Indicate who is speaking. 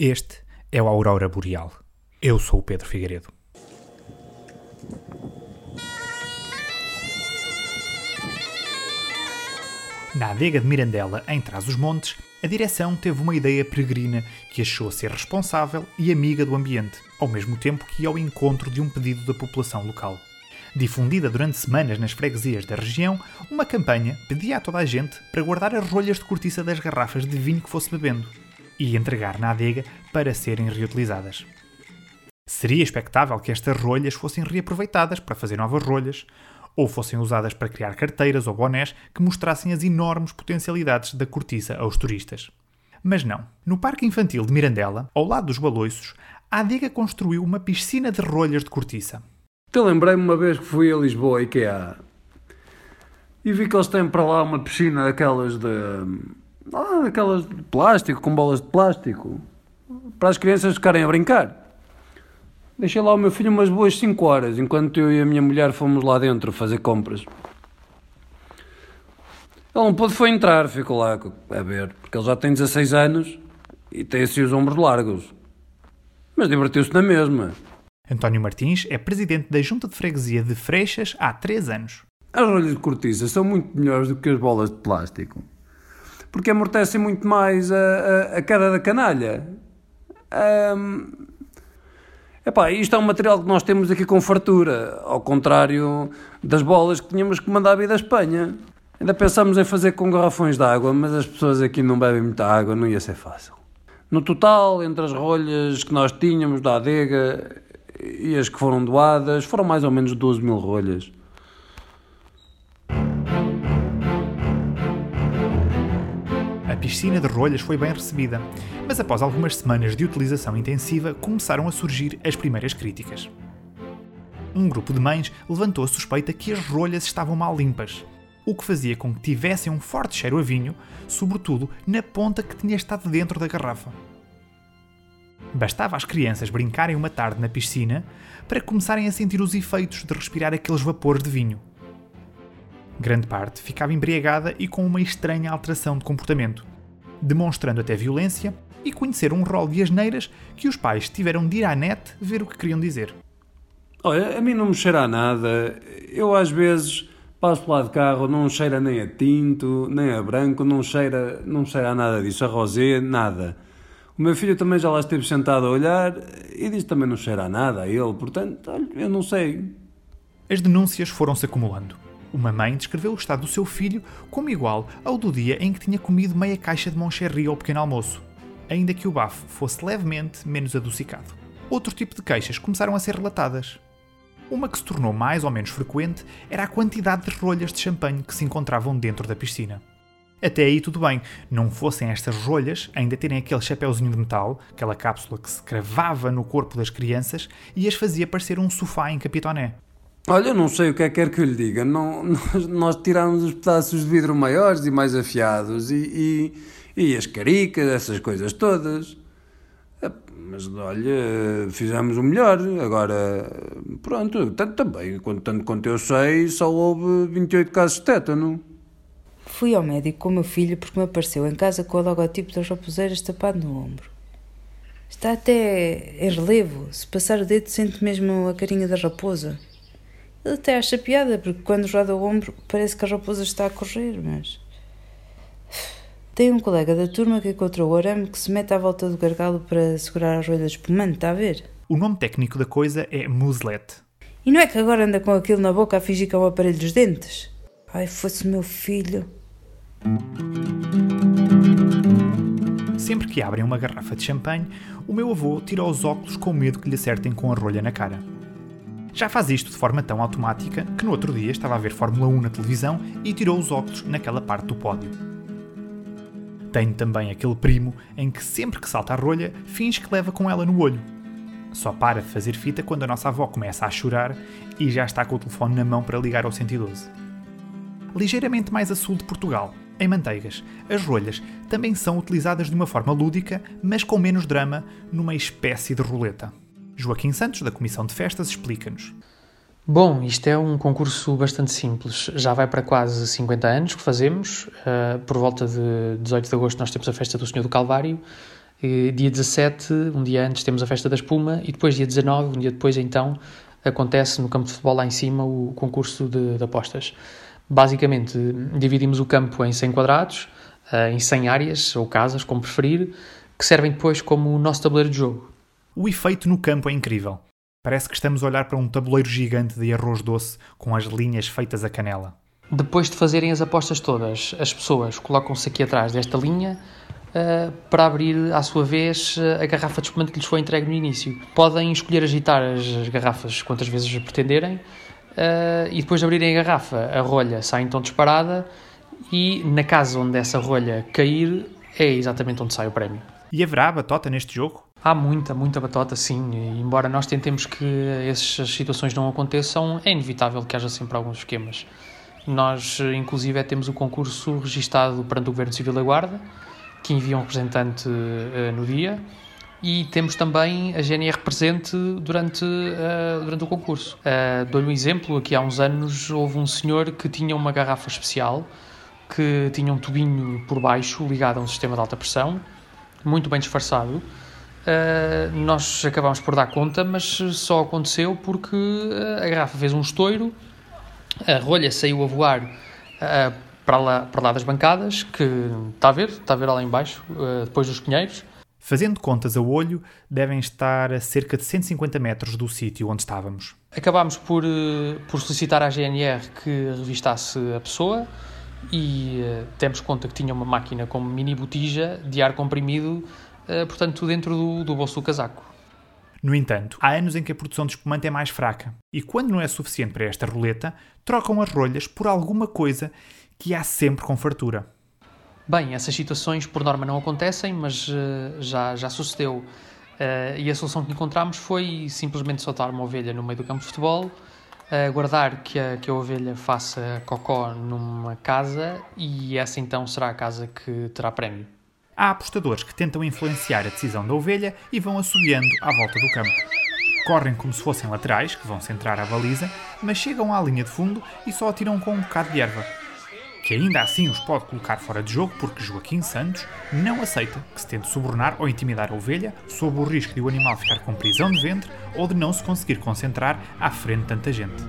Speaker 1: Este é o Aurora Boreal. Eu sou o Pedro Figueiredo. Na adega de Mirandela, em Trás-os-Montes, a direção teve uma ideia peregrina que achou ser responsável e amiga do ambiente, ao mesmo tempo que ao encontro de um pedido da população local. Difundida durante semanas nas freguesias da região, uma campanha pedia a toda a gente para guardar as rolhas de cortiça das garrafas de vinho que fosse bebendo e entregar na adega para serem reutilizadas. Seria expectável que estas rolhas fossem reaproveitadas para fazer novas rolhas, ou fossem usadas para criar carteiras ou bonés que mostrassem as enormes potencialidades da cortiça aos turistas. Mas não. No Parque Infantil de Mirandela, ao lado dos baloiços, a adega construiu uma piscina de rolhas de cortiça.
Speaker 2: Eu lembrei-me uma vez que fui a Lisboa, IKEA, e vi que eles têm para lá uma piscina daquelas de ah, aquelas plástico, com bolas de plástico, para as crianças ficarem a brincar. Deixei lá o meu filho umas boas 5 horas, enquanto eu e a minha mulher fomos lá dentro fazer compras. Ele não pôde foi entrar, ficou lá a ver, porque ele já tem 16 anos e tem assim os ombros largos. Mas divertiu-se na mesma.
Speaker 1: António Martins é presidente da Junta de Freguesia de Freixas há 3 anos.
Speaker 2: As rolhas de cortiça são muito melhores do que as bolas de plástico porque amortecem muito mais a, a, a queda da canalha. Um, epá, isto é um material que nós temos aqui com fartura, ao contrário das bolas que tínhamos que mandar vir da Espanha. Ainda pensamos em fazer com garrafões de água, mas as pessoas aqui não bebem muita água, não ia ser fácil. No total, entre as rolhas que nós tínhamos da adega e as que foram doadas, foram mais ou menos 12 mil rolhas.
Speaker 1: Piscina de rolhas foi bem recebida, mas após algumas semanas de utilização intensiva começaram a surgir as primeiras críticas. Um grupo de mães levantou a suspeita que as rolhas estavam mal limpas, o que fazia com que tivessem um forte cheiro a vinho, sobretudo na ponta que tinha estado dentro da garrafa. Bastava às crianças brincarem uma tarde na piscina para começarem a sentir os efeitos de respirar aqueles vapores de vinho. Grande parte ficava embriagada e com uma estranha alteração de comportamento, demonstrando até violência e conhecer um rol de asneiras que os pais tiveram de ir à net ver o que queriam dizer.
Speaker 2: Olha, a mim não me cheira a nada. Eu às vezes passo lá de carro, não cheira nem a tinto, nem a branco, não cheira, não cheira a nada disso, a rosé, nada. O meu filho também já lá esteve sentado a olhar e disse também não cheira a nada a ele, portanto, olha, eu não sei.
Speaker 1: As denúncias foram-se acumulando. Uma mãe descreveu o estado do seu filho como igual ao do dia em que tinha comido meia caixa de Moncherry ao pequeno almoço, ainda que o bafo fosse levemente menos adocicado. Outro tipo de queixas começaram a ser relatadas. Uma que se tornou mais ou menos frequente era a quantidade de rolhas de champanhe que se encontravam dentro da piscina. Até aí tudo bem, não fossem estas rolhas ainda terem aquele chapéuzinho de metal, aquela cápsula que se cravava no corpo das crianças e as fazia parecer um sofá em capitoné.
Speaker 2: Olha, não sei o que é que quer que eu lhe diga. Não, nós, nós tirámos os pedaços de vidro maiores e mais afiados e, e, e as caricas, essas coisas todas. Mas olha, fizemos o melhor. Agora, pronto, tanto também, tanto quanto eu sei, só houve 28 casos de tétano.
Speaker 3: Fui ao médico com o meu filho porque me apareceu em casa com o logotipo das raposeiras tapado no ombro. Está até em relevo. Se passar o dedo, sente mesmo a carinha da raposa. Até acha piada, porque quando roda o ombro parece que a raposa está a correr, mas. Tem um colega da turma que encontrou o arame que se mete à volta do gargalo para segurar a rolha de espumante, está a ver?
Speaker 1: O nome técnico da coisa é muselet.
Speaker 3: E não é que agora anda com aquilo na boca a fingir que é um aparelho dos dentes? Ai, fosse meu filho.
Speaker 1: Sempre que abrem uma garrafa de champanhe, o meu avô tira os óculos com medo que lhe acertem com a rolha na cara. Já faz isto de forma tão automática que no outro dia estava a ver Fórmula 1 na televisão e tirou os óculos naquela parte do pódio. Tenho também aquele primo em que sempre que salta a rolha, finge que leva com ela no olho. Só para de fazer fita quando a nossa avó começa a chorar e já está com o telefone na mão para ligar ao 112. Ligeiramente mais a sul de Portugal, em Manteigas, as rolhas também são utilizadas de uma forma lúdica, mas com menos drama, numa espécie de roleta. Joaquim Santos, da Comissão de Festas, explica-nos.
Speaker 4: Bom, isto é um concurso bastante simples. Já vai para quase 50 anos que fazemos. Uh, por volta de 18 de agosto nós temos a festa do Senhor do Calvário dia 17, um dia antes, temos a festa da espuma e depois, dia 19, um dia depois, então, acontece no campo de futebol lá em cima o concurso de, de apostas. Basicamente, dividimos o campo em 100 quadrados, uh, em 100 áreas ou casas, como preferir, que servem depois como o nosso tabuleiro de jogo.
Speaker 1: O efeito no campo é incrível. Parece que estamos a olhar para um tabuleiro gigante de arroz doce com as linhas feitas a canela.
Speaker 4: Depois de fazerem as apostas todas, as pessoas colocam-se aqui atrás desta linha uh, para abrir, à sua vez, a garrafa de espumante que lhes foi entregue no início. Podem escolher agitar as garrafas quantas vezes pretenderem uh, e depois de abrirem a garrafa, a rolha sai então disparada e na casa onde essa rolha cair é exatamente onde sai o prémio.
Speaker 1: E haverá batota neste jogo?
Speaker 4: Há muita, muita batota, sim. E, embora nós tentemos que essas situações não aconteçam, é inevitável que haja sempre alguns esquemas. Nós, inclusive, temos o concurso registado perante o Governo Civil da Guarda, que envia um representante uh, no dia, e temos também a GNR presente durante, uh, durante o concurso. Uh, Dou-lhe um exemplo: aqui há uns anos houve um senhor que tinha uma garrafa especial que tinha um tubinho por baixo ligado a um sistema de alta pressão, muito bem disfarçado. Uh, nós acabámos por dar conta, mas só aconteceu porque a garrafa fez um estouro, a rolha saiu a voar uh, para, lá, para lá das bancadas, que está a ver, está a ver lá embaixo, uh, depois dos pinheiros.
Speaker 1: Fazendo contas a olho, devem estar a cerca de 150 metros do sítio onde estávamos.
Speaker 4: Acabámos por, por solicitar à GNR que revistasse a pessoa, e uh, temos conta que tinha uma máquina com mini botija de ar comprimido, portanto, dentro do, do bolso do casaco.
Speaker 1: No entanto, há anos em que a produção de espumante é mais fraca, e quando não é suficiente para esta roleta, trocam as rolhas por alguma coisa que há sempre com fartura.
Speaker 4: Bem, essas situações por norma não acontecem, mas uh, já, já sucedeu. Uh, e a solução que encontramos foi simplesmente soltar uma ovelha no meio do campo de futebol, aguardar que a, que a ovelha faça cocó numa casa e essa então será a casa que terá prémio.
Speaker 1: Há apostadores que tentam influenciar a decisão da ovelha e vão assobiando à volta do campo. Correm como se fossem laterais, que vão centrar a baliza, mas chegam à linha de fundo e só atiram com um bocado de erva que ainda assim os pode colocar fora de jogo porque Joaquim Santos não aceita que se tente subornar ou intimidar a ovelha sob o risco de o animal ficar com prisão de ventre ou de não se conseguir concentrar à frente de tanta gente.